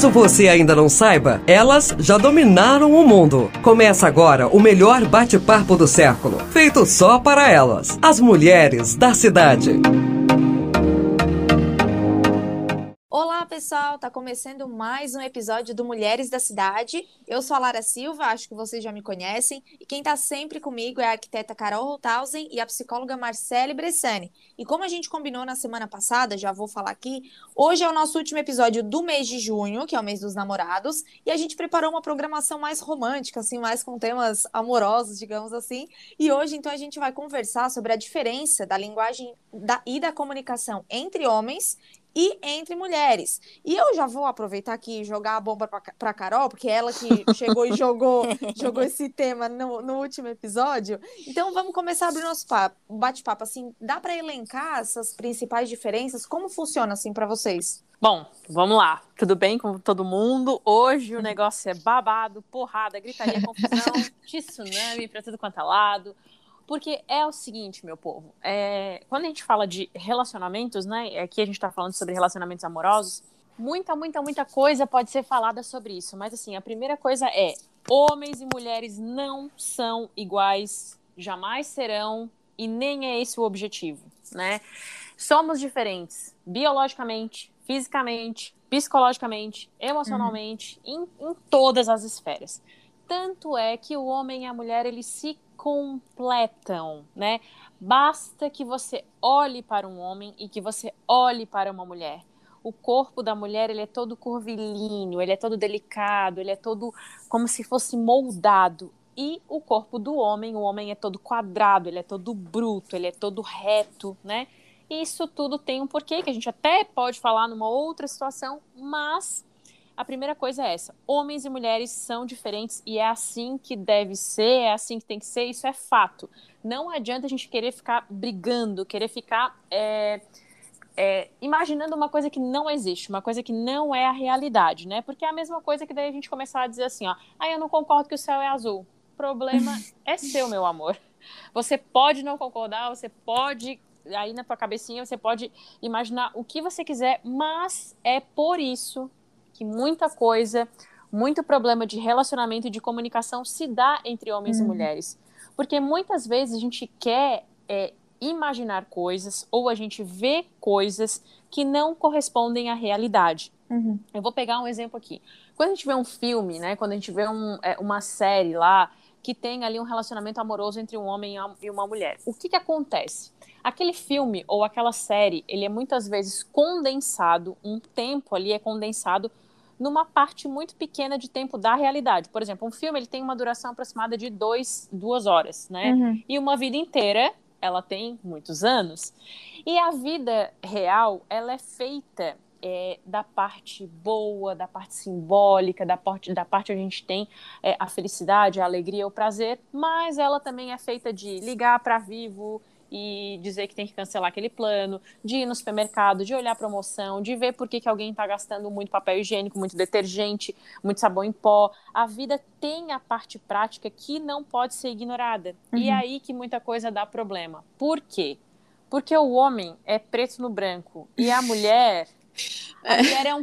Caso você ainda não saiba, elas já dominaram o mundo. Começa agora o melhor bate-papo do século, feito só para elas, as mulheres da cidade. Olá, pessoal! Tá começando mais um episódio do Mulheres da Cidade. Eu sou a Lara Silva, acho que vocês já me conhecem, e quem tá sempre comigo é a arquiteta Carol Rothausen e a psicóloga Marcele Bressani. E como a gente combinou na semana passada, já vou falar aqui, hoje é o nosso último episódio do mês de junho, que é o mês dos namorados, e a gente preparou uma programação mais romântica, assim, mais com temas amorosos, digamos assim. E hoje, então, a gente vai conversar sobre a diferença da linguagem da, e da comunicação entre homens e entre mulheres. E eu já vou aproveitar aqui e jogar a bomba para Carol, porque é ela que chegou e jogou, jogou esse tema no, no, último episódio. Então vamos começar a abrir nosso bate-papo. Assim, dá para elencar essas principais diferenças? Como funciona assim para vocês? Bom, vamos lá. Tudo bem com todo mundo? Hoje o negócio é babado, porrada, gritaria, confusão, tsunami para tudo quanto é lado. Porque é o seguinte, meu povo, é, quando a gente fala de relacionamentos, né? Aqui a gente está falando sobre relacionamentos amorosos, muita, muita, muita coisa pode ser falada sobre isso. Mas assim, a primeira coisa é: homens e mulheres não são iguais, jamais serão, e nem é esse o objetivo, né? Somos diferentes biologicamente, fisicamente, psicologicamente, emocionalmente, uhum. em, em todas as esferas. Tanto é que o homem e a mulher eles se completam, né? Basta que você olhe para um homem e que você olhe para uma mulher. O corpo da mulher ele é todo curvilíneo, ele é todo delicado, ele é todo como se fosse moldado. E o corpo do homem, o homem é todo quadrado, ele é todo bruto, ele é todo reto, né? Isso tudo tem um porquê que a gente até pode falar numa outra situação, mas a primeira coisa é essa: homens e mulheres são diferentes e é assim que deve ser, é assim que tem que ser, isso é fato. Não adianta a gente querer ficar brigando, querer ficar é, é, imaginando uma coisa que não existe, uma coisa que não é a realidade, né? Porque é a mesma coisa que daí a gente começar a dizer assim: ó, ah, eu não concordo que o céu é azul. O problema é seu, meu amor. Você pode não concordar, você pode aí na tua cabecinha você pode imaginar o que você quiser, mas é por isso que muita coisa, muito problema de relacionamento e de comunicação se dá entre homens uhum. e mulheres. Porque muitas vezes a gente quer é, imaginar coisas ou a gente vê coisas que não correspondem à realidade. Uhum. Eu vou pegar um exemplo aqui. Quando a gente vê um filme, né, quando a gente vê um, é, uma série lá que tem ali um relacionamento amoroso entre um homem e uma mulher, o que, que acontece? Aquele filme ou aquela série, ele é muitas vezes condensado, um tempo ali é condensado numa parte muito pequena de tempo da realidade. Por exemplo, um filme ele tem uma duração aproximada de dois, duas horas, né? Uhum. E uma vida inteira, ela tem muitos anos. E a vida real, ela é feita é, da parte boa, da parte simbólica, da parte, da parte onde a gente tem é, a felicidade, a alegria, o prazer, mas ela também é feita de ligar para vivo, e dizer que tem que cancelar aquele plano, de ir no supermercado, de olhar a promoção, de ver por que, que alguém está gastando muito papel higiênico, muito detergente, muito sabão em pó. A vida tem a parte prática que não pode ser ignorada. Uhum. E é aí que muita coisa dá problema. Por quê? Porque o homem é preto no branco e a mulher. A mulher é um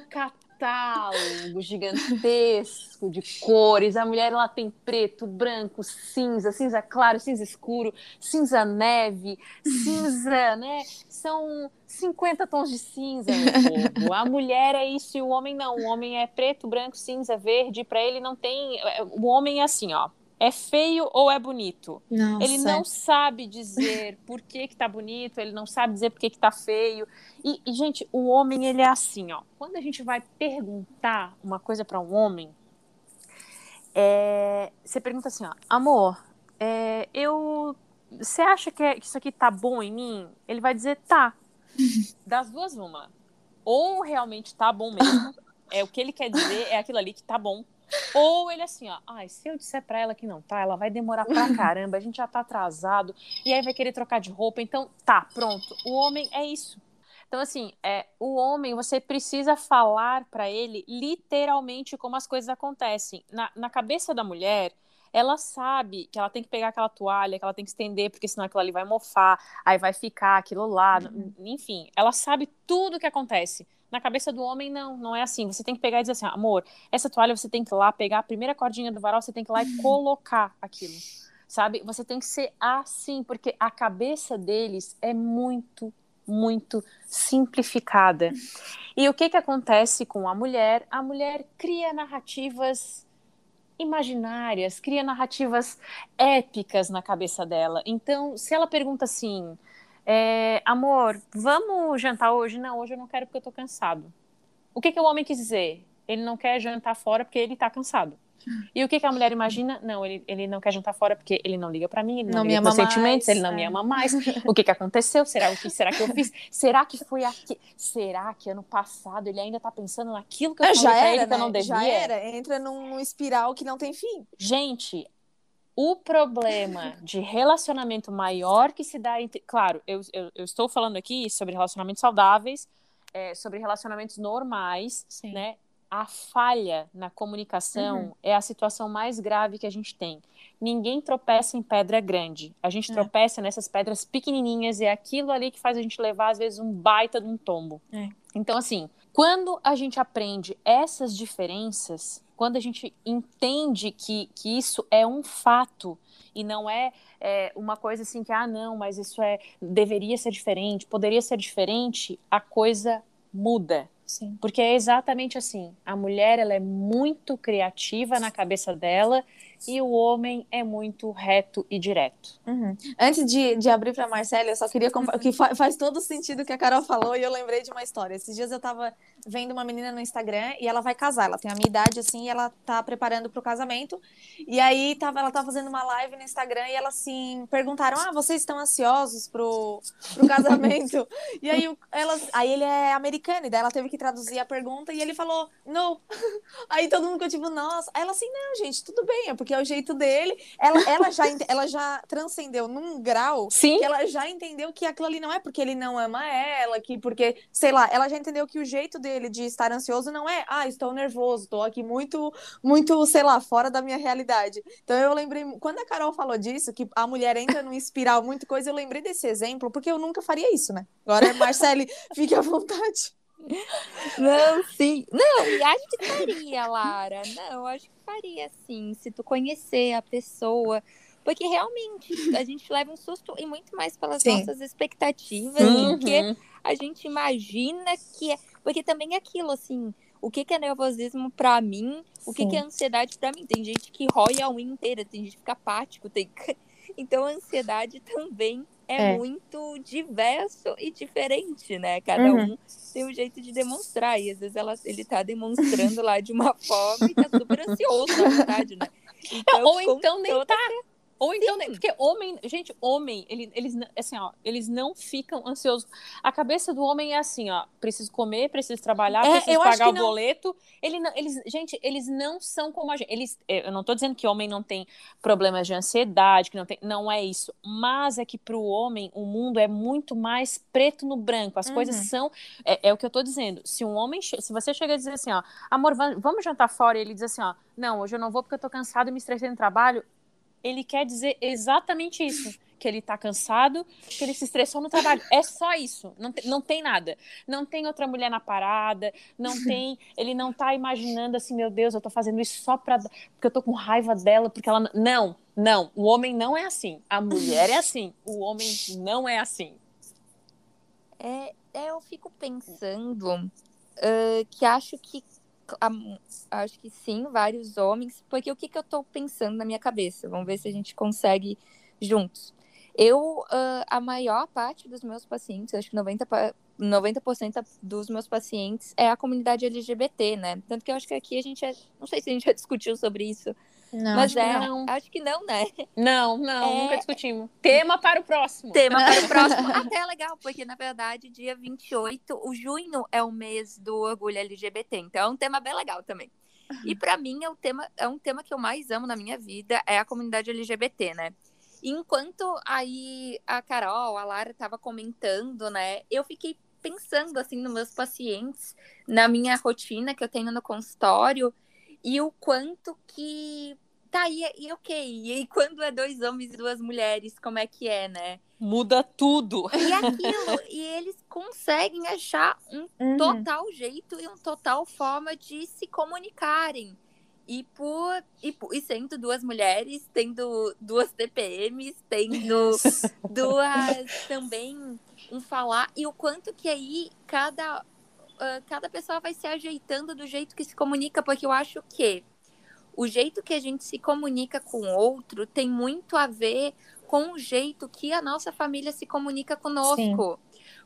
catálogo gigantesco de cores. A mulher ela tem preto, branco, cinza, cinza claro, cinza escuro, cinza neve, cinza, né? São 50 tons de cinza, meu povo. A mulher é isso e o homem não. O homem é preto, branco, cinza, verde. Para ele não tem. O homem é assim, ó é feio ou é bonito. Nossa. Ele não sabe dizer por que que tá bonito, ele não sabe dizer por que que tá feio. E, e, gente, o homem, ele é assim, ó. Quando a gente vai perguntar uma coisa para um homem, é, você pergunta assim, ó, amor, é, eu... Você acha que, é, que isso aqui tá bom em mim? Ele vai dizer, tá. Das duas, uma. Ou realmente tá bom mesmo, é o que ele quer dizer, é aquilo ali que tá bom ou ele assim, ó, ai, se eu disser pra ela que não tá, ela vai demorar pra caramba, a gente já tá atrasado, e aí vai querer trocar de roupa, então tá, pronto. O homem é isso. Então, assim, é, o homem, você precisa falar para ele literalmente como as coisas acontecem. Na, na cabeça da mulher, ela sabe que ela tem que pegar aquela toalha, que ela tem que estender, porque senão aquilo ali vai mofar, aí vai ficar aquilo lá, uhum. enfim, ela sabe tudo o que acontece. Na cabeça do homem, não, não é assim. Você tem que pegar e dizer assim, amor, essa toalha você tem que ir lá pegar a primeira cordinha do varal, você tem que ir lá e uhum. colocar aquilo. Sabe? Você tem que ser assim, porque a cabeça deles é muito, muito simplificada. E o que que acontece com a mulher? A mulher cria narrativas imaginárias, cria narrativas épicas na cabeça dela. Então, se ela pergunta assim, é, amor, vamos jantar hoje? Não, hoje eu não quero porque eu tô cansado. O que, que o homem quis dizer? Ele não quer jantar fora porque ele tá cansado. E o que, que a mulher imagina? Não, ele, ele não quer jantar fora porque ele não liga para mim, ele não, não liga para sentimentos, ele não é. me ama mais. O que, que aconteceu? Será o que será que eu fiz? Será que foi aqui? Será que ano passado ele ainda tá pensando naquilo que eu já falei era, ele né? que eu não devia? Já era, entra num, num espiral que não tem fim. Gente, o problema de relacionamento maior que se dá entre. Claro, eu, eu, eu estou falando aqui sobre relacionamentos saudáveis, é, sobre relacionamentos normais, Sim. né? A falha na comunicação uhum. é a situação mais grave que a gente tem. Ninguém tropeça em pedra grande. A gente é. tropeça nessas pedras pequenininhas e é aquilo ali que faz a gente levar, às vezes, um baita de um tombo. É. Então, assim, quando a gente aprende essas diferenças, quando a gente entende que, que isso é um fato e não é, é, uma coisa assim que, ah, não, mas isso é deveria ser diferente, poderia ser diferente, a coisa muda. Sim. Porque é exatamente assim. A mulher ela é muito criativa na cabeça dela e o homem é muito reto e direto. Uhum. Antes de, de abrir para Marcela, eu só queria uhum. que fa faz todo sentido o que a Carol falou e eu lembrei de uma história. Esses dias eu estava vendo uma menina no Instagram e ela vai casar. Ela tem a minha idade assim, e ela tá preparando para o casamento. E aí tava, ela tá fazendo uma live no Instagram e ela assim perguntaram: "Ah, vocês estão ansiosos pro, pro casamento?" e aí ela aí ele é americano e daí ela teve que traduzir a pergunta e ele falou: "Não". aí todo mundo ficou tipo: "Nossa". Aí ela assim: "Não, gente, tudo bem, é porque é o jeito dele". Ela ela já ela já transcendeu num grau Sim. que ela já entendeu que aquilo ali não é porque ele não ama ela, que porque, sei lá, ela já entendeu que o jeito dele de estar ansioso não é, ah, estou nervoso, estou aqui muito, muito, sei lá, fora da minha realidade. Então eu lembrei, quando a Carol falou disso, que a mulher entra num espiral, muita coisa, eu lembrei desse exemplo, porque eu nunca faria isso, né? Agora, Marcele, fique à vontade. Não, sim. Não, e acho que faria, Lara. Não, acho que faria sim. Se tu conhecer a pessoa, porque realmente a gente leva um susto e muito mais pelas Sim. nossas expectativas uhum. do que a gente imagina que é. Porque também é aquilo, assim, o que, que é nervosismo para mim, o que, que é ansiedade para mim. Tem gente que rói a unha inteira, tem gente que fica apático, tem. Então a ansiedade também é, é, muito diverso e diferente, né? Cada uhum. um tem um jeito de demonstrar. E às vezes ela, ele tá demonstrando lá de uma forma e tá super ansioso, na verdade, né? Então, Ou então nem tá. Ou então, Sim. porque homem, gente, homem, ele, eles, assim, ó, eles não ficam ansiosos. A cabeça do homem é assim, ó, preciso comer, preciso trabalhar, é, preciso pagar o não... boleto. Ele não, eles, gente, eles não são como a gente. Eles, eu não tô dizendo que homem não tem problemas de ansiedade, que não tem, não é isso. Mas é que para o homem o mundo é muito mais preto no branco. As uhum. coisas são, é, é, o que eu tô dizendo. Se um homem, se você chega a dizer assim, ó, amor, vamos jantar fora, e ele diz assim, ó, não, hoje eu não vou porque eu tô cansado e me estressei no trabalho ele quer dizer exatamente isso. Que ele tá cansado, que ele se estressou no trabalho. É só isso. Não, te, não tem nada. Não tem outra mulher na parada, não tem. Ele não tá imaginando assim, meu Deus, eu tô fazendo isso só pra, porque eu tô com raiva dela, porque ela. Não, não. O homem não é assim. A mulher é assim. O homem não é assim. É, é eu fico pensando uh, que acho que acho que sim, vários homens, porque o que, que eu estou pensando na minha cabeça? Vamos ver se a gente consegue juntos. Eu, a maior parte dos meus pacientes, acho que 90%, 90 dos meus pacientes é a comunidade LGBT, né? Tanto que eu acho que aqui a gente, é, não sei se a gente já discutiu sobre isso, não, Mas acho é, que não. acho que não, né? Não, não, é... nunca discutimos. Tema para o próximo. Tema para o próximo. Até é legal, porque na verdade, dia 28, o junho é o mês do orgulho LGBT, então é um tema bem legal também. E para mim é, o tema, é um tema que eu mais amo na minha vida, é a comunidade LGBT, né? Enquanto aí a Carol, a Lara tava comentando, né? Eu fiquei pensando assim nos meus pacientes, na minha rotina que eu tenho no consultório, e o quanto que Tá, e, e ok. E quando é dois homens e duas mulheres, como é que é, né? Muda tudo. E aquilo, e eles conseguem achar um Uhum. total jeito e uma total forma de se comunicarem. E por, e por e sendo duas mulheres, tendo duas TPMs, tendo duas também um falar, e o quanto que aí cada, ah, cada pessoa vai se ajeitando do jeito que se comunica, porque eu acho que o jeito que a gente se comunica com o outro tem muito a ver com o jeito que a nossa família se comunica conosco.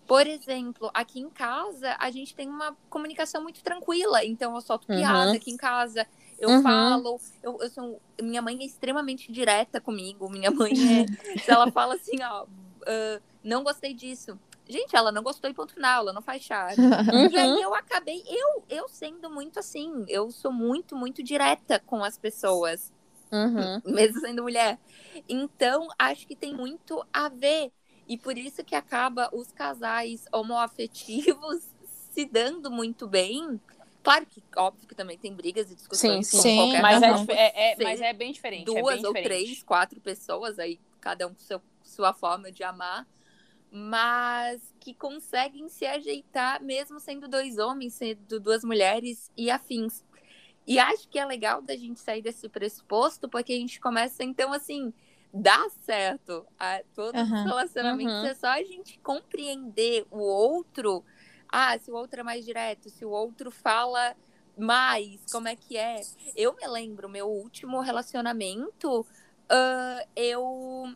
Por exemplo, aqui em casa, a gente tem uma comunicação muito tranquila. Então, eu solto Uhum. piada aqui em casa, eu Uhum. falo. Eu, eu sou, minha mãe é extremamente direta comigo. Minha mãe é. se ela fala assim, ó, ah, não gostei disso. Gente, ela não gostou e ponto final, ela não faz charme. E Uhum. aí eu acabei, eu, eu sendo muito assim, eu sou muito, muito direta com as pessoas Uhum. mesmo sendo mulher. Então, acho que tem muito a ver. E por isso que acaba os casais homoafetivos se dando muito bem. Claro que, óbvio que também tem brigas e discussões Sim, com sim. qualquer Mas, é, é- é- mas é bem diferente. é duas bem ou diferente. três, quatro pessoas, aí cada um com seu, sua forma de amar, mas que conseguem se ajeitar mesmo sendo dois homens, sendo duas mulheres e afins. E acho que é legal da gente sair desse pressuposto, porque a gente começa, então, assim, dá certo. A, todos Aham. os relacionamentos Uhum. é só a gente compreender o outro. Ah, se o outro é mais direto, se o outro fala mais, como é que é. Eu me lembro, meu último relacionamento, ah, eu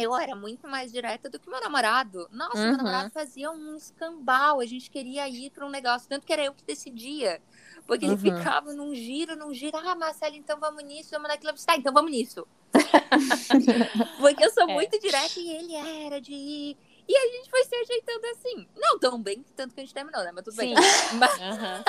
eu era muito mais direta do que meu namorado. Nossa, Uhum. meu namorado fazia um escambau, a gente queria ir para um negócio, tanto que era eu que decidia. Porque ele Uhum. ficava num giro, num giro. Ah, Marcelo, então vamos nisso, vamos naquilo. Tá, então vamos nisso. Porque eu sou É. muito direta e ele era de ir. E a gente foi se ajeitando assim. Não tão bem, tanto que a gente terminou, né? Mas tudo bem. Sim. Mas, Aham.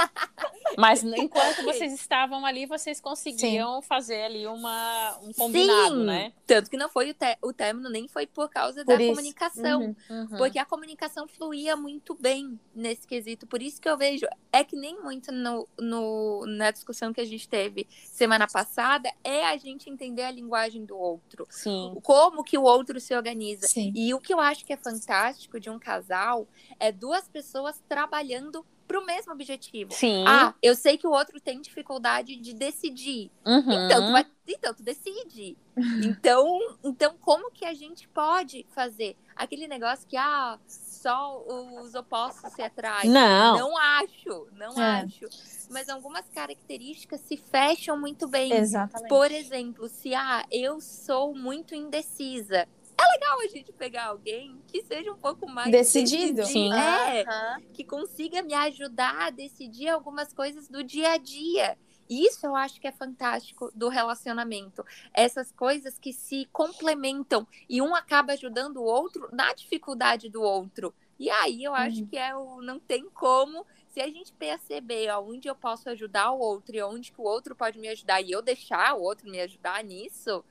Mas enquanto vocês estavam ali, vocês conseguiam fazer ali uma, um combinado, Sim. né? Tanto que não foi o, té- o término, nem foi por causa Por da isso. comunicação. Uhum. Uhum. Porque a comunicação fluía muito bem nesse quesito. Por isso que eu vejo, é que nem muito no, no- na discussão que a gente teve semana passada, é a gente entender a linguagem do outro. Sim. Como que o outro se organiza. Sim. E o que eu acho que é fantástico de um casal é duas pessoas trabalhando para o mesmo objetivo. Sim. Ah, eu sei que o outro tem dificuldade de decidir. Uhum. Então, tu vai, então, tu decide. Então, então, como que a gente pode fazer aquele negócio que, ah, só os opostos se atraem? Não. Não acho, não É. acho. Mas algumas características se fecham muito bem. Exatamente. Por exemplo, se, ah, eu sou muito indecisa. É legal a gente pegar alguém que seja um pouco mais Decidido. Sim. É, que consiga me ajudar a decidir algumas coisas do dia a dia. Isso eu acho que é fantástico do relacionamento. Essas coisas que se complementam e um acaba ajudando o outro na dificuldade do outro. E aí eu acho Uhum. que é o não tem como se a gente perceber aonde eu posso ajudar o outro e onde que o outro pode me ajudar e eu deixar o outro me ajudar nisso,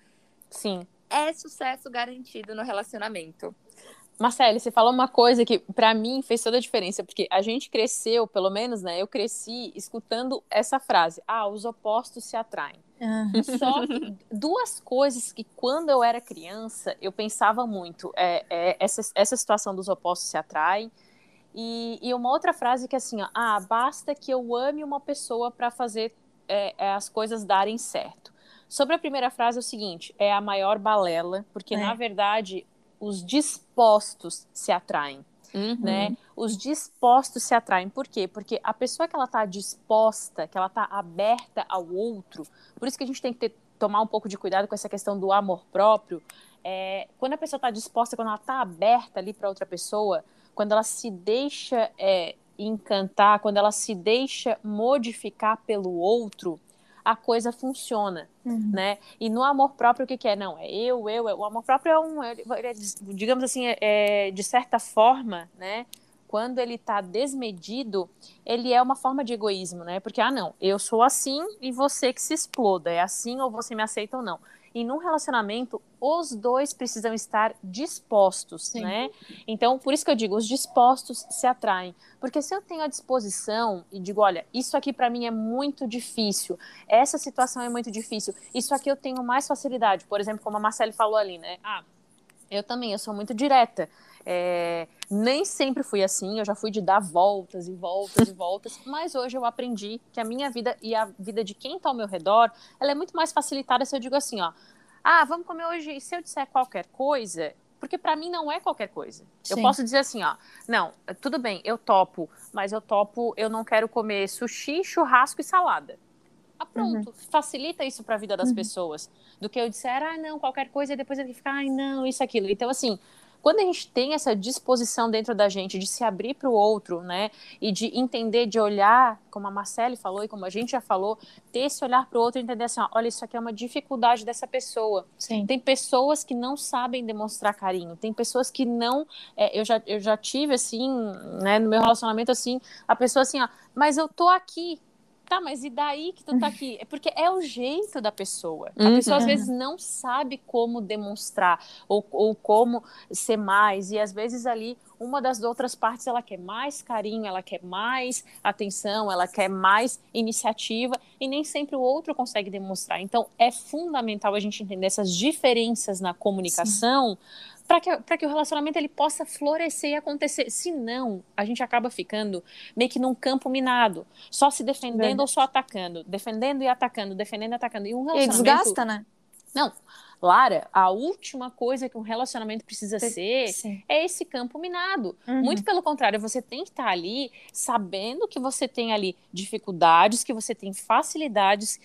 Sim. É sucesso garantido no relacionamento. Marcele, você falou uma coisa que pra mim fez toda a diferença, porque a gente cresceu, pelo menos, né? Eu cresci escutando essa frase: ah, os opostos se atraem. Aham. Só que duas coisas que quando eu era criança eu pensava muito é, é essa, essa situação dos opostos se atraem e, e uma outra frase que é assim, ó, ah, basta que eu ame uma pessoa para fazer é, é, as coisas darem certo. Sobre a primeira frase é o seguinte, é a maior balela, porque É. na verdade os dispostos se atraem Uhum. né? Os dispostos se atraem. Por quê? Porque a pessoa que ela está disposta, que ela está aberta ao outro, por isso que a gente tem que ter, tomar um pouco de cuidado com essa questão do amor próprio. É, quando a pessoa está disposta, quando ela está aberta ali para outra pessoa, quando ela se deixa é, encantar, quando ela se deixa modificar pelo outro, a coisa funciona Uhum. né? E no amor próprio, o que, que é? Não, é eu, eu, eu. O amor próprio é um, ele é, digamos assim, é, é, de certa forma, né? Quando ele tá desmedido, ele é uma forma de egoísmo, né? Porque, ah, não, eu sou assim e você que se exploda. É assim ou você me aceita ou não. E num relacionamento, os dois precisam estar dispostos, Sim. né? Então, por isso que eu digo, os dispostos se atraem. Porque se eu tenho a disposição e digo, olha, isso aqui para mim é muito difícil, essa situação é muito difícil, isso aqui eu tenho mais facilidade. Por exemplo, como a Marcele falou ali, né? Ah, eu também, eu sou muito direta. É, nem sempre fui assim, eu já fui de dar voltas e voltas e voltas, mas hoje eu aprendi que a minha vida e a vida de quem está ao meu redor, ela é muito mais facilitada se eu digo assim, ó, ah, vamos comer hoje, e se eu disser qualquer coisa, porque para mim não é qualquer coisa. Sim. Eu posso dizer assim, ó, não, tudo bem, eu topo, mas eu topo, eu não quero comer sushi, churrasco e salada. Ah, pronto, uhum. facilita isso para a vida das uhum. pessoas, do que eu disser, ah, não, qualquer coisa, e depois ele fica, ai, não, isso, aquilo. Então, assim, quando a gente tem essa disposição dentro da gente de se abrir para o outro, né, e de entender, de olhar, como a Marcele falou e como a gente já falou, ter esse olhar para o outro e entender assim, ó, olha, isso aqui é uma dificuldade dessa pessoa. Sim. Tem pessoas que não sabem demonstrar carinho, tem pessoas que não, é, eu, já, eu já tive assim, né, no meu relacionamento assim, a pessoa assim, ó, mas eu tô aqui, Tá, mas e daí que tu tá aqui? É porque é o jeito da pessoa. A uhum. pessoa às vezes não sabe como demonstrar ou, ou como ser mais. E às vezes ali uma das outras partes ela quer mais carinho, ela quer mais atenção, ela quer mais iniciativa e nem sempre o outro consegue demonstrar. Então é fundamental a gente entender essas diferenças na comunicação para que, que o relacionamento ele possa florescer e acontecer. Senão, a gente acaba ficando meio que num campo minado, só se defendendo Verdade. ou só atacando, defendendo e atacando, defendendo e atacando. E um relacionamento. E desgasta, né? Não. Lara, a última coisa que um relacionamento precisa ser Sim. é esse campo minado. Uhum. Muito pelo contrário, você tem que estar ali sabendo que você tem ali dificuldades, que você tem facilidades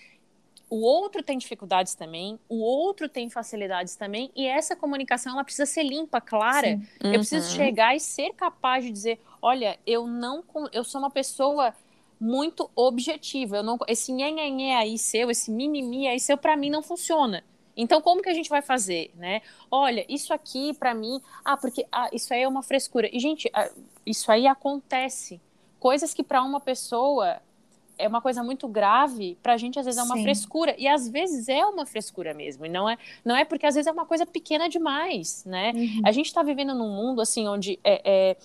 o outro tem dificuldades também, o outro tem facilidades também, e essa comunicação ela precisa ser limpa, clara. Uhum. Eu preciso uhum. chegar e ser capaz de dizer, olha, eu não, eu sou uma pessoa muito objetiva. Eu não, esse nhenhenhé aí seu, esse mimimi aí seu, para mim não funciona. Então, como que a gente vai fazer, né? Olha, isso aqui para mim, ah, porque ah, isso aí é uma frescura. E gente, ah, isso aí acontece. Coisas que para uma pessoa é uma coisa muito grave, para a gente às vezes é uma Sim. frescura. E às vezes é uma frescura mesmo. E não é, não é porque às vezes é uma coisa pequena demais, né? Uhum. A gente está vivendo num mundo assim onde é, é,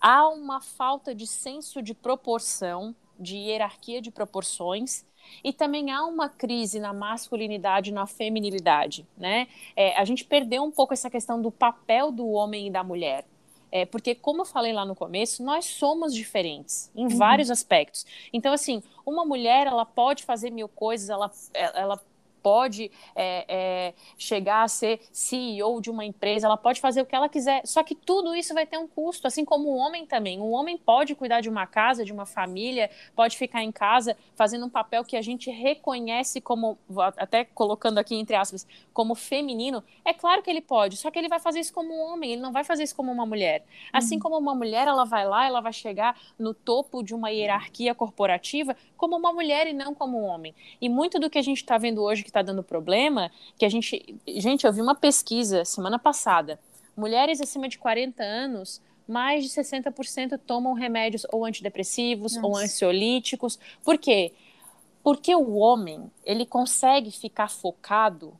há uma falta de senso de proporção, de hierarquia de proporções. E também há uma crise na masculinidade e na feminilidade, né? É, a gente perdeu um pouco essa questão do papel do homem e da mulher. É, porque, como eu falei lá no começo, nós somos diferentes em uhum. vários aspectos. Então, assim, uma mulher, ela pode fazer mil coisas, ela, ela pode é, é, chegar a ser CEO de uma empresa, ela pode fazer o que ela quiser. Só que tudo isso vai ter um custo, assim como o homem também. O homem pode cuidar de uma casa, de uma família, pode ficar em casa fazendo um papel que a gente reconhece como, até colocando aqui entre aspas, como feminino. É claro que ele pode, só que ele vai fazer isso como um homem, ele não vai fazer isso como uma mulher. Assim uhum. como uma mulher, ela vai lá, ela vai chegar no topo de uma hierarquia corporativa como uma mulher e não como um homem. E muito do que a gente está vendo hoje que está dando problema, que a gente. Gente, eu vi uma pesquisa semana passada. Mulheres acima de 40 anos, mais de 60% tomam remédios ou antidepressivos Nossa. ou ansiolíticos. Por quê? Porque o homem, ele consegue ficar focado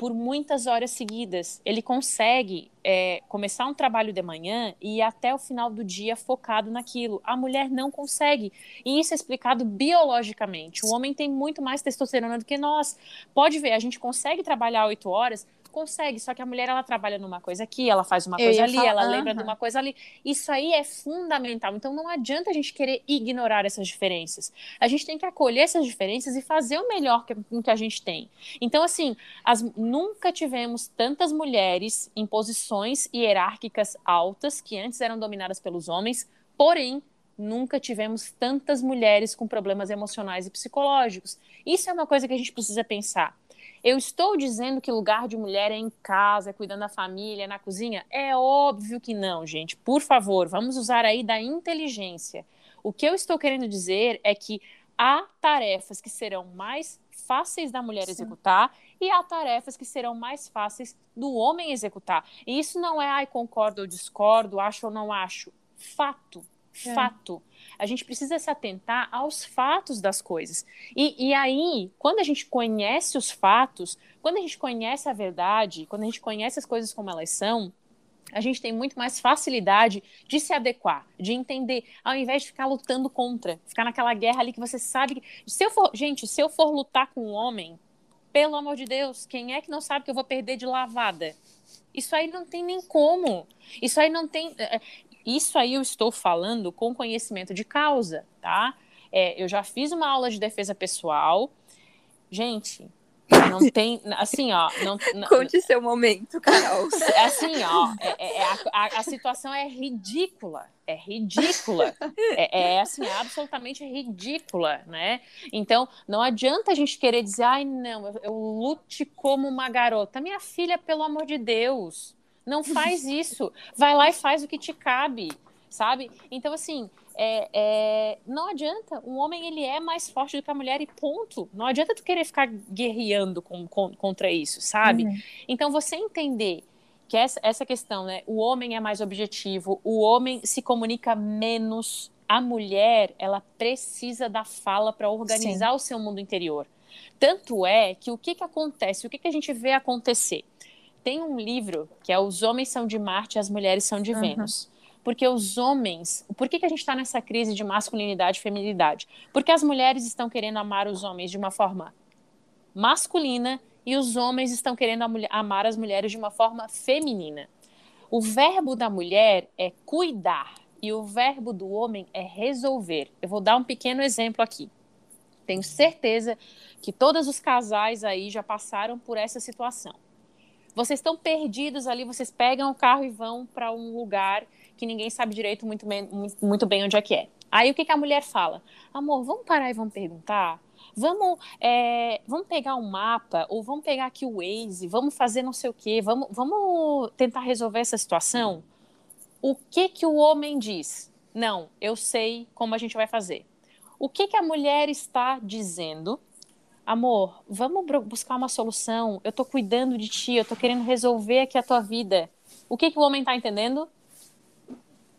por muitas horas seguidas. Ele consegue é, começar um trabalho de manhã e ir até o final do dia focado naquilo. A mulher não consegue. E isso é explicado biologicamente. O homem tem muito mais testosterona do que nós. Pode ver, a gente consegue trabalhar oito horas, Consegue, só que a mulher ela trabalha numa coisa aqui, ela faz uma coisa ali, falar, ela uh -huh. lembra de uma coisa ali. Isso aí é fundamental. Então não adianta a gente querer ignorar essas diferenças. A gente tem que acolher essas diferenças e fazer o melhor que, que a gente tem. Então, assim, as, nunca tivemos tantas mulheres em posições hierárquicas altas que antes eram dominadas pelos homens, porém nunca tivemos tantas mulheres com problemas emocionais e psicológicos. Isso é uma coisa que a gente precisa pensar. Eu estou dizendo que lugar de mulher é em casa, é cuidando da família, é na cozinha? É óbvio que não, gente. Por favor, vamos usar aí da inteligência. O que eu estou querendo dizer é que há tarefas que serão mais fáceis da mulher Sim. executar e há tarefas que serão mais fáceis do homem executar. E isso não é, ai, concordo ou discordo, acho ou não acho. Fato. É. Fato. A gente precisa se atentar aos fatos das coisas. E, e aí, quando a gente conhece os fatos, quando a gente conhece a verdade, quando a gente conhece as coisas como elas são, a gente tem muito mais facilidade de se adequar, de entender, ao invés de ficar lutando contra, ficar naquela guerra ali que você sabe que. Se eu for, gente, se eu for lutar com um homem, pelo amor de Deus, quem é que não sabe que eu vou perder de lavada? Isso aí não tem nem como. Isso aí não tem. É, é, isso aí eu estou falando com conhecimento de causa, tá? É, eu já fiz uma aula de defesa pessoal. Gente, não tem, assim, ó. Não, não, Conte seu momento, Carol. Assim, ó, é, é, a, a, situação é ridícula. É ridícula. É, é, assim, absolutamente ridícula, né? Então, não adianta a gente querer dizer, ai, não, eu, eu lute como uma garota. Minha filha, pelo amor de Deus, não faz isso. Vai lá e faz o que te cabe, sabe? Então, assim, é, é, não adianta. Um homem ele é mais forte do que a mulher e ponto. Não adianta tu querer ficar guerreando com, com, contra isso, sabe? Uhum. Então você entender que essa, essa questão, né? O homem é mais objetivo, o homem se comunica menos. A mulher, ela precisa da fala para organizar Sim. o seu mundo interior. Tanto é que o que, que acontece? O que, que a gente vê acontecer? Tem um livro que é Os Homens São de Marte e as Mulheres São de uhum. Vênus. Porque os homens. Por que, que a gente está nessa crise de masculinidade e feminilidade? Porque as mulheres estão querendo amar os homens de uma forma masculina e os homens estão querendo amar as mulheres de uma forma feminina. O verbo da mulher é cuidar e o verbo do homem é resolver. Eu vou dar um pequeno exemplo aqui. Tenho certeza que todos os casais aí já passaram por essa situação. Vocês estão perdidos ali, vocês pegam o carro e vão para um lugar que ninguém sabe direito muito bem, muito, bem onde é que é. Aí o que, que a mulher fala? Amor, vamos parar e vamos perguntar? Vamos, é, vamos pegar um mapa, ou vamos pegar aqui o Waze, vamos fazer não sei o quê, vamos, vamos tentar resolver essa situação? O que, que o homem diz? Não, eu sei como a gente vai fazer. O que, que a mulher está dizendo? Amor, vamos buscar uma solução. Eu estou cuidando de ti, eu estou querendo resolver aqui a tua vida. O que, que o homem está entendendo?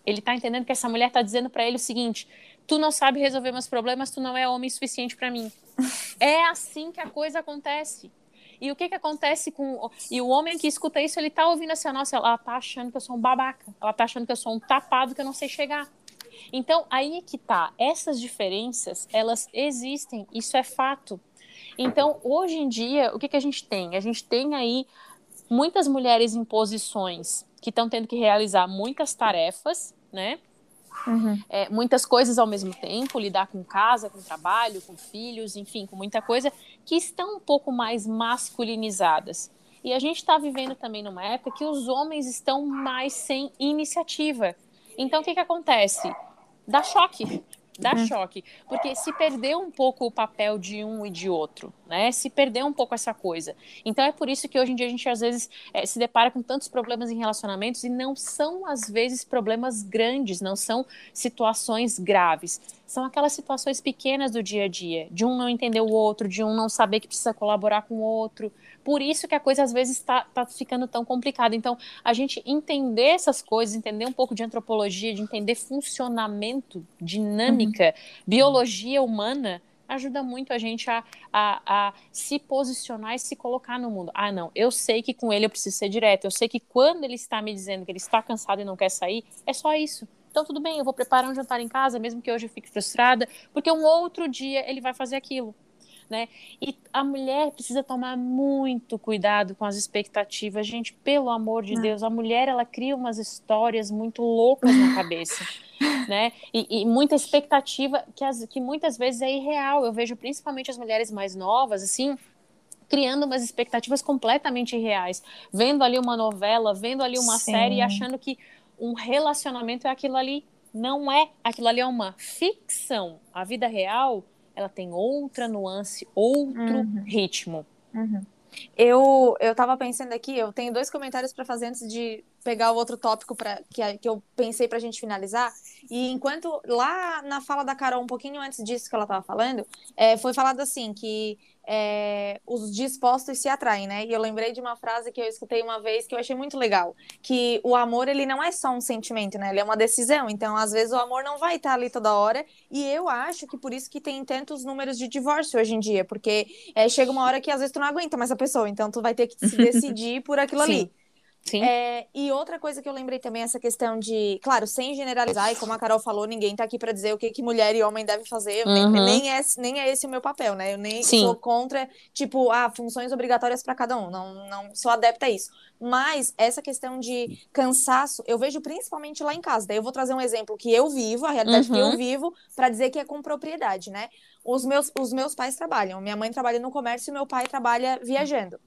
Ele está entendendo que essa mulher está dizendo para ele o seguinte: tu não sabe resolver meus problemas, tu não é homem suficiente para mim. é assim que a coisa acontece. E o que que acontece com e o homem que escuta isso, ele tá ouvindo assim, nossa, ela tá achando que eu sou um babaca. Ela tá achando que eu sou um tapado que eu não sei chegar. Então, aí é que tá. Essas diferenças, elas existem, isso é fato. Então, hoje em dia, o que que a gente tem? A gente tem aí muitas mulheres em posições que estão tendo que realizar muitas tarefas, né? Uhum. É, muitas coisas ao mesmo tempo, lidar com casa, com trabalho, com filhos, enfim, com muita coisa, que estão um pouco mais masculinizadas. E a gente está vivendo também numa época que os homens estão mais sem iniciativa. Então, o que, que acontece? Dá choque dá uhum. choque, porque se perdeu um pouco o papel de um e de outro, né? Se perdeu um pouco essa coisa. Então é por isso que hoje em dia a gente às vezes é, se depara com tantos problemas em relacionamentos e não são às vezes problemas grandes, não são situações graves. São aquelas situações pequenas do dia a dia, de um não entender o outro, de um não saber que precisa colaborar com o outro, por isso que a coisa às vezes está tá ficando tão complicada. Então, a gente entender essas coisas, entender um pouco de antropologia, de entender funcionamento, dinâmica, uhum. biologia humana, ajuda muito a gente a, a, a, se posicionar e se colocar no mundo. Ah, não, eu sei que com ele eu preciso ser direto, eu sei que quando ele está me dizendo que ele está cansado e não quer sair, é só isso. Então, tudo bem, eu vou preparar um jantar em casa, mesmo que hoje eu fique frustrada, porque um outro dia ele vai fazer aquilo né? E a mulher precisa tomar muito cuidado com as expectativas. Gente, pelo amor de Deus, a mulher ela cria umas histórias muito loucas na cabeça. né? E, e, muita expectativa que, as, que muitas vezes é irreal. Eu vejo principalmente as mulheres mais novas, assim, criando umas expectativas completamente irreais, vendo ali uma novela, vendo ali uma Sim. série e achando que um relacionamento é aquilo ali. Não é, aquilo ali é uma ficção. A vida real ela tem outra nuance, outro uhum. ritmo. Uhum. Eu, eu tava pensando aqui, eu tenho dois comentários para fazer antes de pegar o outro tópico para que, que eu pensei para a gente finalizar. E enquanto lá na fala da Carol, um pouquinho antes disso que ela estava falando, é, foi falado assim que é, os dispostos se atraem, né? E eu lembrei de uma frase que eu escutei uma vez que eu achei muito legal, que o amor ele não é só um sentimento, né? Ele é uma decisão. Então, às vezes o amor não vai estar ali toda hora. E eu acho que por isso que tem tantos números de divórcio hoje em dia, porque é, chega uma hora que às vezes tu não aguenta mais a pessoa, então tu vai ter que se decidir por aquilo ali. Sim. É, e outra coisa que eu lembrei também, essa questão de, claro, sem generalizar, e como a Carol falou, ninguém tá aqui para dizer o que, que mulher e homem devem fazer, nem, Uhum. nem, é, nem é esse o meu papel, né? Eu nem Sim. sou contra, tipo, ah, funções obrigatórias para cada um, não, não sou adepta a isso. Mas essa questão de cansaço, eu vejo principalmente lá em casa. Daí eu vou trazer um exemplo que eu vivo, a realidade que eu Uhum. vivo, para dizer que é com propriedade, né? Os meus, os meus pais trabalham, minha mãe trabalha no comércio e meu pai trabalha viajando.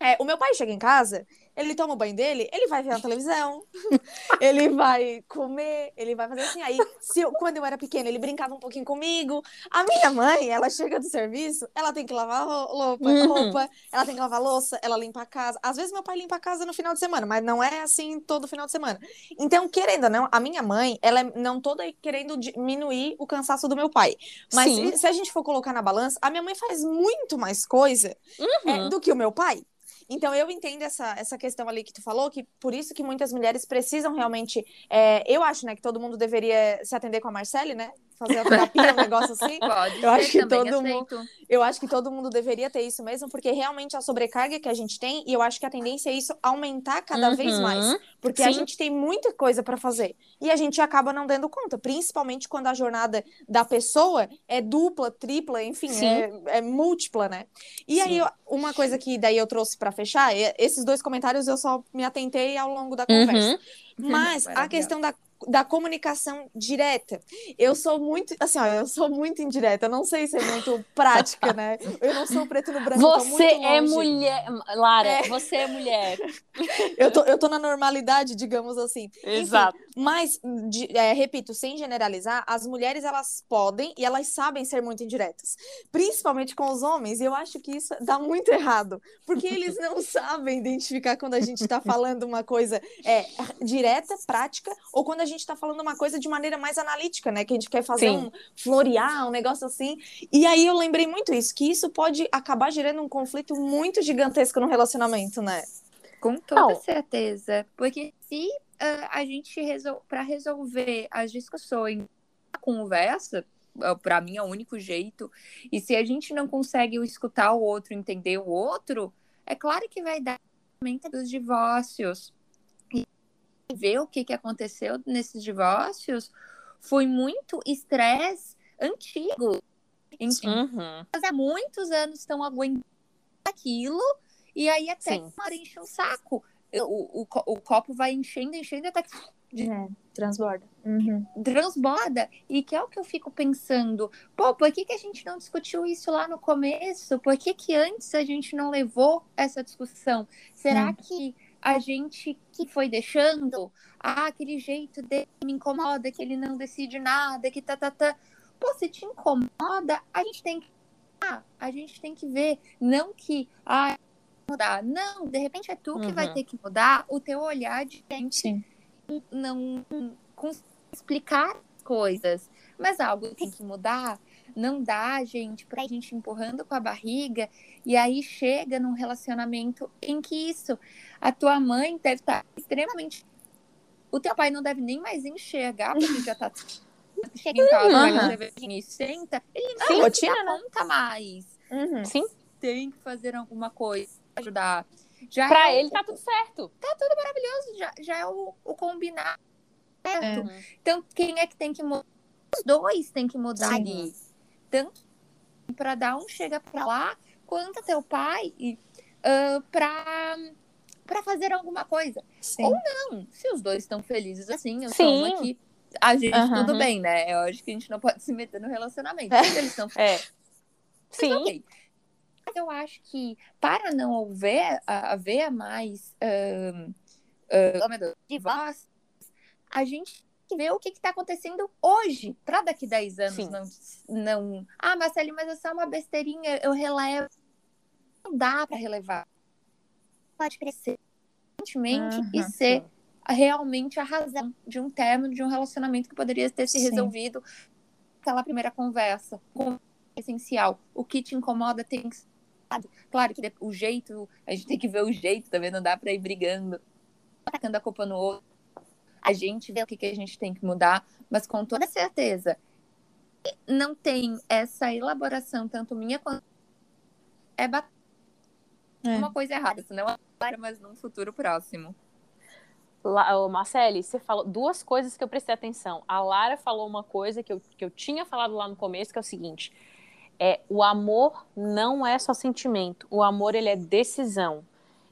É, o meu pai chega em casa, ele toma o banho dele, ele vai ver a televisão, ele vai comer, ele vai fazer assim. Aí, se eu- quando eu era pequena, ele brincava um pouquinho comigo. A minha mãe, ela chega do serviço, ela tem que lavar ro- roupa, Uhum. roupa, ela tem que lavar louça, ela limpa a casa. Às vezes meu pai limpa a casa no final de semana, mas não é assim todo final de semana. Então, querendo ou não, a minha mãe, ela é não toda querendo diminuir o cansaço do meu pai. Mas se, se a gente for colocar na balança, a minha mãe faz muito mais coisa é, Uhum. do que o meu pai. Então eu entendo essa, essa questão ali que tu falou, que por isso que muitas mulheres precisam realmente. é, eu acho, né, que todo mundo deveria se atender com a Marcele, né? Fazer a terapia, um negócio assim. Pode Eu acho que todo mundo- aceito. Eu acho que todo mundo deveria ter isso mesmo, porque realmente a sobrecarga que a gente tem, e eu acho que a tendência é isso aumentar cada vez Uhum. mais. Porque a Sim. gente tem muita coisa para fazer. E a gente acaba não dando conta, principalmente quando a jornada da pessoa é dupla, tripla, enfim, é, é múltipla, né? E aí, Sim. eu- uma coisa que daí eu trouxe para fechar, esses dois comentários eu só me atentei ao longo da conversa. Uhum. Mas a questão da, da comunicação direta, eu sou muito, assim, ó, eu sou muito indireta, eu não sei ser muito prática, né? Eu não sou preto no branco, Você muito é mulher. Lara, É. você é mulher. Eu tô, eu tô na normalidade, digamos assim. Enfim, Exato. Mas, de- é, repito, sem generalizar, as mulheres elas podem e elas sabem ser muito indiretas, principalmente com os homens. E eu acho que isso dá muito errado, porque eles não sabem identificar quando a gente está falando uma coisa é, direta, prática, ou quando a gente está falando uma coisa de maneira mais analítica, né? Que a gente quer fazer Sim. um florear, um negócio assim. E aí eu lembrei muito isso, que isso pode acabar gerando um conflito muito gigantesco no relacionamento, né? Com toda Não. certeza. Porque se ah, a gente resol... para resolver as discussões na conversa, para mim é o único jeito, e se a gente não consegue escutar o outro, entender o outro, é claro que vai dar aumento dos divórcios. Ver o que, que aconteceu nesses divórcios foi muito estresse antigo. Enfim, Uhum. há muitos anos estão aguentando aquilo, e aí até Sim. uma hora enche um saco. O, o, o copo vai enchendo, enchendo, até que É, transborda. transborda. E que é o que eu fico pensando. Pô, por que, que a gente não discutiu isso lá no começo? Por que, que antes a gente não levou essa discussão? Será Hum. que a gente que foi deixando, ah, aquele jeito dele me incomoda, que ele não decide nada, que tá, tá, tá. Pô, se te incomoda, a gente tem que. Ah, a gente tem que ver. Não que. Ah, mudar. Não, de repente é tu que vai Uhum. ter que mudar o teu olhar de gente Sim. não consegue explicar as coisas. Mas algo tem que mudar. Não dá, gente, pra gente empurrando com a barriga e aí chega num relacionamento em que isso, a tua mãe deve estar extremamente. O teu pai não deve nem mais enxergar, porque já tá. Chega em casa, vai senta. Ele não Sim, vai rotina, se dar né? conta mais. Uhum. Sim. Tem que fazer alguma coisa pra ajudar. Já Pra é ele tá tudo certo. o- já, já é o, o combinado. certo? Uhum. Então, quem é que tem que mudar? Os dois têm que mudar Sim. ali. Tanto para dar um chega para lá, quanto teu pai ah, para para fazer alguma coisa. Sim. Ou Não, se os dois estão felizes assim, eu Sim. sou uma que a gente Aham. tudo bem, né? Eu acho que a gente não pode se meter no relacionamento. Eles estão É. Sim. Ok. Mas eu acho que para não haver, a- haver mais Deus, divórcios, a gente que ver o que está acontecendo hoje, para daqui 10 anos Sim. não, não. Ah, Marcele, mas é só uma besteirinha, eu relevo. Não dá para relevar. Pode crescer recentemente e Uhum, ser realmente a razão de um término de um relacionamento que poderia ter se Sim. resolvido naquela primeira conversa. Com essencial. O que te incomoda tem que ser. Claro que o jeito, a gente tem que ver o jeito também, não dá pra ir brigando, atacando a culpa no outro. A gente vê o que, que a gente tem que mudar, mas com toda certeza não tem essa elaboração, tanto minha quanto. É ba- É. uma coisa errada, senão agora, mas num futuro próximo. La, ô, Marcele, você falou duas coisas que eu prestei atenção. A Lara falou uma coisa que eu, que eu tinha falado lá no começo, que é o seguinte: é o amor não é só sentimento, o amor ele é decisão.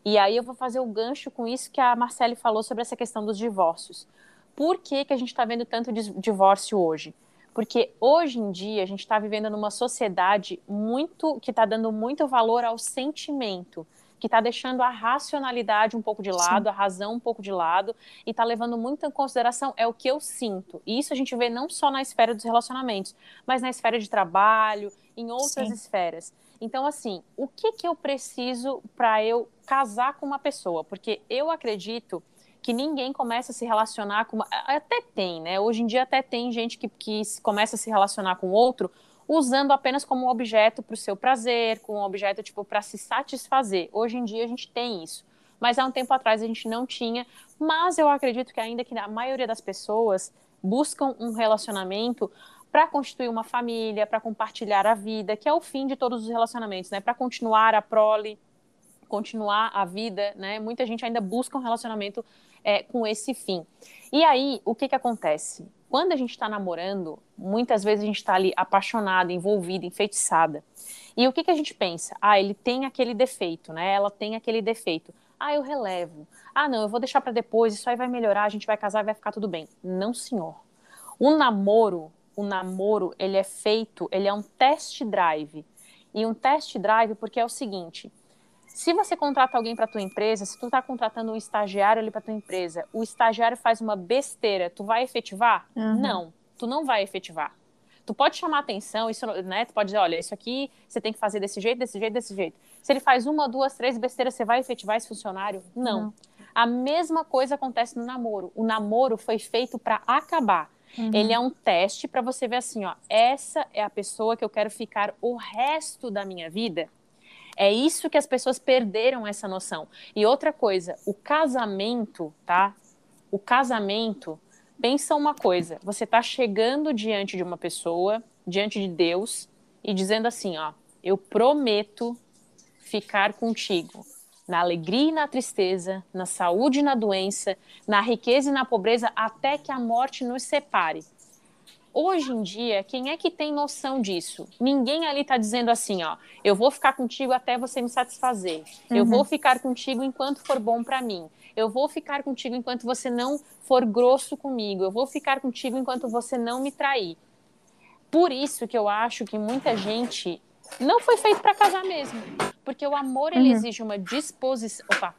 E aí eu vou fazer o gancho com isso que a Marcele falou sobre essa questão dos divórcios. Por que, que a gente está vendo tanto divórcio hoje? Porque hoje em dia a gente está vivendo numa sociedade muito que está dando muito valor ao sentimento, que está deixando a racionalidade um pouco de lado, a razão um pouco de lado, e está levando muito em consideração é o que eu sinto. E isso a gente vê não só na esfera dos relacionamentos, mas na esfera de trabalho, em outras Sim. esferas. Então, assim, o que, que eu preciso para eu casar com uma pessoa? Porque eu acredito que ninguém começa a se relacionar com uma... Até tem, né? Hoje em dia até tem gente que, que começa a se relacionar com outro usando apenas como objeto para o seu prazer, com um objeto, tipo, para se satisfazer. Hoje em dia a gente tem isso. Mas há um tempo atrás a gente não tinha. Mas eu acredito que ainda que a maioria das pessoas buscam um relacionamento para constituir uma família, para compartilhar a vida, que é o fim de todos os relacionamentos, né? Para continuar a prole, continuar a vida, né? Muita gente ainda busca um relacionamento é, com esse fim. E aí, o que que acontece? Quando a gente está namorando, muitas vezes a gente está ali apaixonada, envolvida, enfeitiçada. E o que que a gente pensa? Ah, ele tem aquele defeito, né? Ela tem aquele defeito. Ah, eu relevo. Ah, não, eu vou deixar para depois, isso aí vai melhorar, a gente vai casar e vai ficar tudo bem. Não, senhor. O namoro, o namoro, ele é feito, ele é um test drive. E um test drive porque é o seguinte, se você contrata alguém para tua empresa, se tu tá contratando um estagiário ali para tua empresa, o estagiário faz uma besteira, tu vai efetivar? Uhum. Não, tu não vai efetivar. Tu pode chamar atenção, isso, né? Tu pode dizer, olha, isso aqui você tem que fazer desse jeito, desse jeito, desse jeito. Se ele faz uma, duas, três besteiras, você vai efetivar esse funcionário? Não. Não. A mesma coisa acontece no namoro. O namoro foi feito para acabar. Ele é um teste para você ver assim, ó, essa é a pessoa que eu quero ficar o resto da minha vida. É isso que as pessoas perderam essa noção. E outra coisa, o casamento, tá? O casamento, pensa uma coisa, você tá chegando diante de uma pessoa, diante de Deus e dizendo assim, ó, eu prometo ficar contigo na alegria e na tristeza, na saúde e na doença, na riqueza e na pobreza, até que a morte nos separe. Hoje em dia, quem é que tem noção disso? Ninguém ali está dizendo assim, ó, eu vou ficar contigo até você me satisfazer. Eu Uhum. vou ficar contigo enquanto for bom para mim. Eu vou ficar contigo enquanto você não for grosso comigo. Eu vou ficar contigo enquanto você não me trair. Por isso que eu acho que muita gente não foi feito para casar mesmo, porque o amor ele Uhum. exige uma disposição. Opa,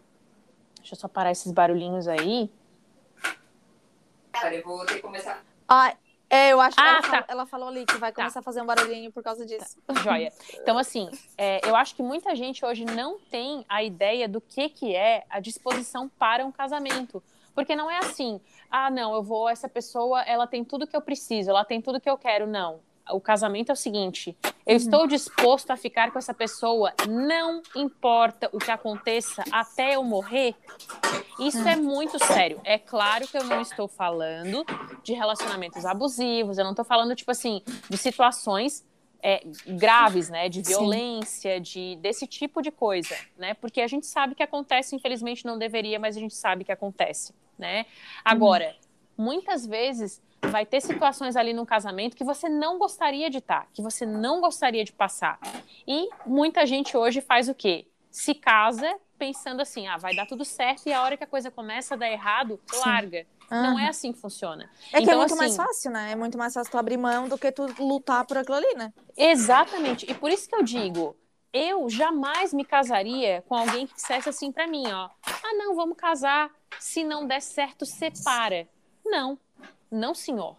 deixa eu só parar esses barulhinhos aí. Cara, eu vou ter que começar. Ah, é, eu acho que Ah, ela, tá. falou, ela falou ali que vai começar a fazer um barulhinho por causa disso. Joia. Então, assim, é, eu acho que muita gente hoje não tem a ideia do que, que é a disposição para um casamento. Porque não é assim, ah, não, eu vou, essa pessoa, ela tem tudo que eu preciso, ela tem tudo que eu quero. Não. O casamento é o seguinte: eu estou disposto a ficar com essa pessoa, não importa o que aconteça até eu morrer. Isso é muito sério. É claro que eu não estou falando de relacionamentos abusivos, eu não estou falando, tipo assim, de situações é, graves, né? De Sim. violência, de desse tipo de coisa, né? Porque a gente sabe que acontece, infelizmente não deveria, mas a gente sabe que acontece, né? Agora, muitas vezes vai ter situações ali no casamento que você não gostaria de estar, que você não gostaria de passar. E muita gente hoje faz o quê? Se casa pensando assim, ah, vai dar tudo certo e a hora que a coisa começa a dar errado, larga. Não Aham. é assim que funciona. É que é Então, muito mais assim, fácil, né? É muito mais fácil tu abrir mão do que tu lutar por aquilo ali, né? Exatamente. E por isso que eu digo, eu jamais me casaria com alguém que dissesse assim pra mim, ó, ah, não, vamos casar, se não der certo, separa. Não, não, senhor.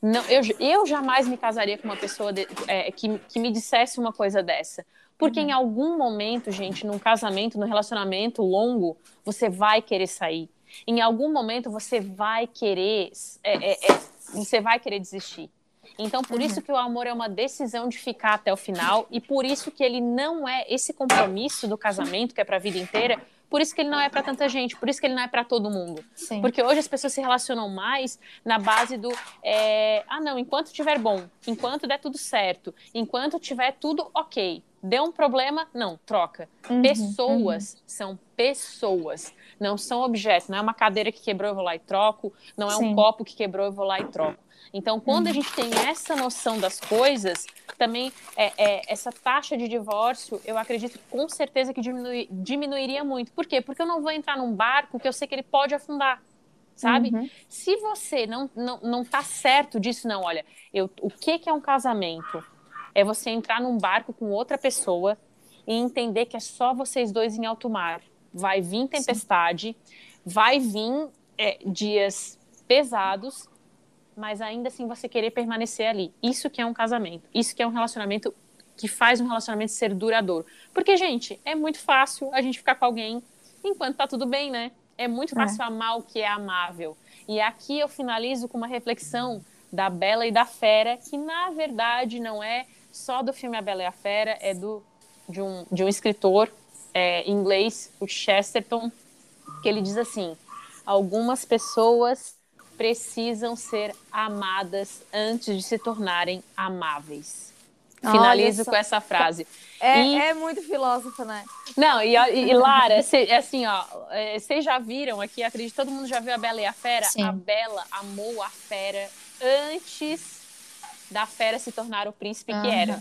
Não, eu, eu jamais me casaria com uma pessoa de- é, que, que me dissesse uma coisa dessa. Porque em algum momento, gente, num casamento, num relacionamento longo, você vai querer sair. em algum momento você vai querer, é, é, é, você vai querer desistir. Então, por uhum. isso que o amor é uma decisão de ficar até o final e por isso que ele não é esse compromisso do casamento que é para a vida inteira. Por isso que ele não é para tanta gente, por isso que ele não é para todo mundo. Sim. Porque hoje as pessoas se relacionam mais na base do é, ah não, enquanto estiver bom, enquanto der tudo certo, enquanto tiver tudo ok, deu um problema, não, troca. Uhum, pessoas uhum. são pessoas, não são objetos. Não é uma cadeira que quebrou, eu vou lá e troco. Não é Sim. um copo que quebrou, eu vou lá e troco. Então, quando a uhum. gente tem essa noção das coisas, também é, é, essa taxa de divórcio, eu acredito com certeza que diminui, diminuiria muito. Por quê? Porque eu não vou entrar num barco que eu sei que ele pode afundar. Sabe? Uhum. Se você não, não, não tá certo disso, não, olha, eu, o que, que é um casamento? É você entrar num barco com outra pessoa e entender que é só vocês dois em alto mar. Vai vir tempestade, Sim. vai vir é, dias pesados mas ainda assim você querer permanecer ali. Isso que é um casamento. Isso que é um relacionamento que faz um relacionamento ser duradouro. Porque, gente, é muito fácil a gente ficar com alguém enquanto tá tudo bem, né? É muito é. fácil é. amar o que é amável. E aqui eu finalizo com uma reflexão da Bela e da Fera, que na verdade não é só do filme A Bela e a Fera, é do, de, um, de um escritor é, inglês, o Chesterton, que ele diz assim: algumas pessoas precisam ser amadas antes de se tornarem amáveis. Finalizo com essa frase. É, e... é muito filósofo, né? Não, e, e Lara, cê, é assim, ó, é, vocês já viram aqui, acredito, todo mundo já viu a Bela e a Fera? Sim. A Bela amou a Fera antes da Fera se tornar o príncipe uhum. que era.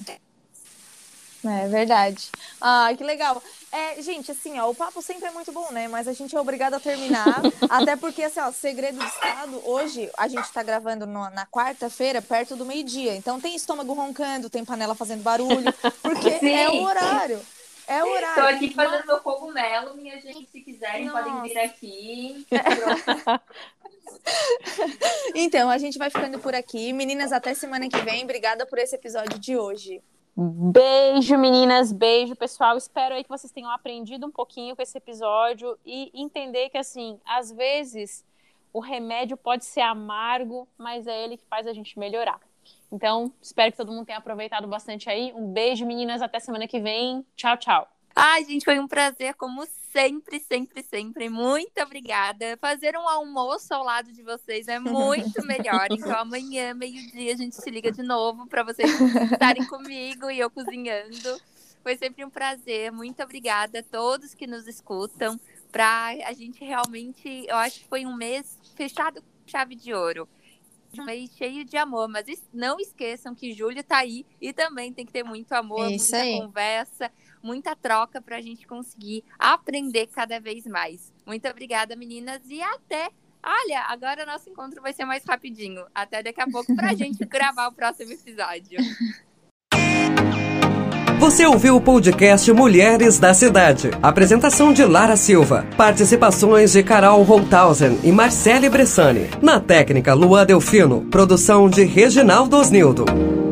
É verdade. Ah, que legal. É, gente, assim, ó, o papo sempre é muito bom, né? Mas a gente é obrigado a terminar. até porque, assim, ó, segredo do Estado, hoje a gente tá gravando no, na quarta-feira, perto do meio-dia. Então tem estômago roncando, tem panela fazendo barulho, porque Sim. é o horário. É o horário. Tô aqui fazendo meu cogumelo, minha gente. Se quiserem, Nossa. podem vir aqui. então, a gente vai ficando por aqui. Meninas, até semana que vem. Obrigada por esse episódio de hoje. Beijo, meninas, beijo, pessoal. Espero aí que vocês tenham aprendido um pouquinho com esse episódio e entender que, assim, às vezes o remédio pode ser amargo, mas é ele que faz a gente melhorar. Então, espero que todo mundo tenha aproveitado bastante aí. Um beijo, meninas. Até semana que vem. Tchau, tchau. Ai, gente, foi um prazer, como sempre, sempre, sempre. Muito obrigada. Fazer um almoço ao lado de vocês é muito melhor. Então, amanhã, meio-dia, a gente se liga de novo para vocês estarem comigo e eu cozinhando. Foi sempre um prazer. Muito obrigada a todos que nos escutam. Pra a gente realmente, eu acho que foi um mês fechado com chave de ouro um mês cheio de amor, mas não esqueçam que julho tá aí e também tem que ter muito amor, Isso muita aí. conversa, muita troca para a gente conseguir aprender cada vez mais. Muito obrigada, meninas, e até. Olha, agora nosso encontro vai ser mais rapidinho. Até daqui a pouco para a gente gravar o próximo episódio. Você ouviu o podcast Mulheres da Cidade. Apresentação de Lara Silva. Participações de Carol Holthausen e Marcele Bressani. Na técnica, Lua Delfino. Produção de Reginaldo Osnildo.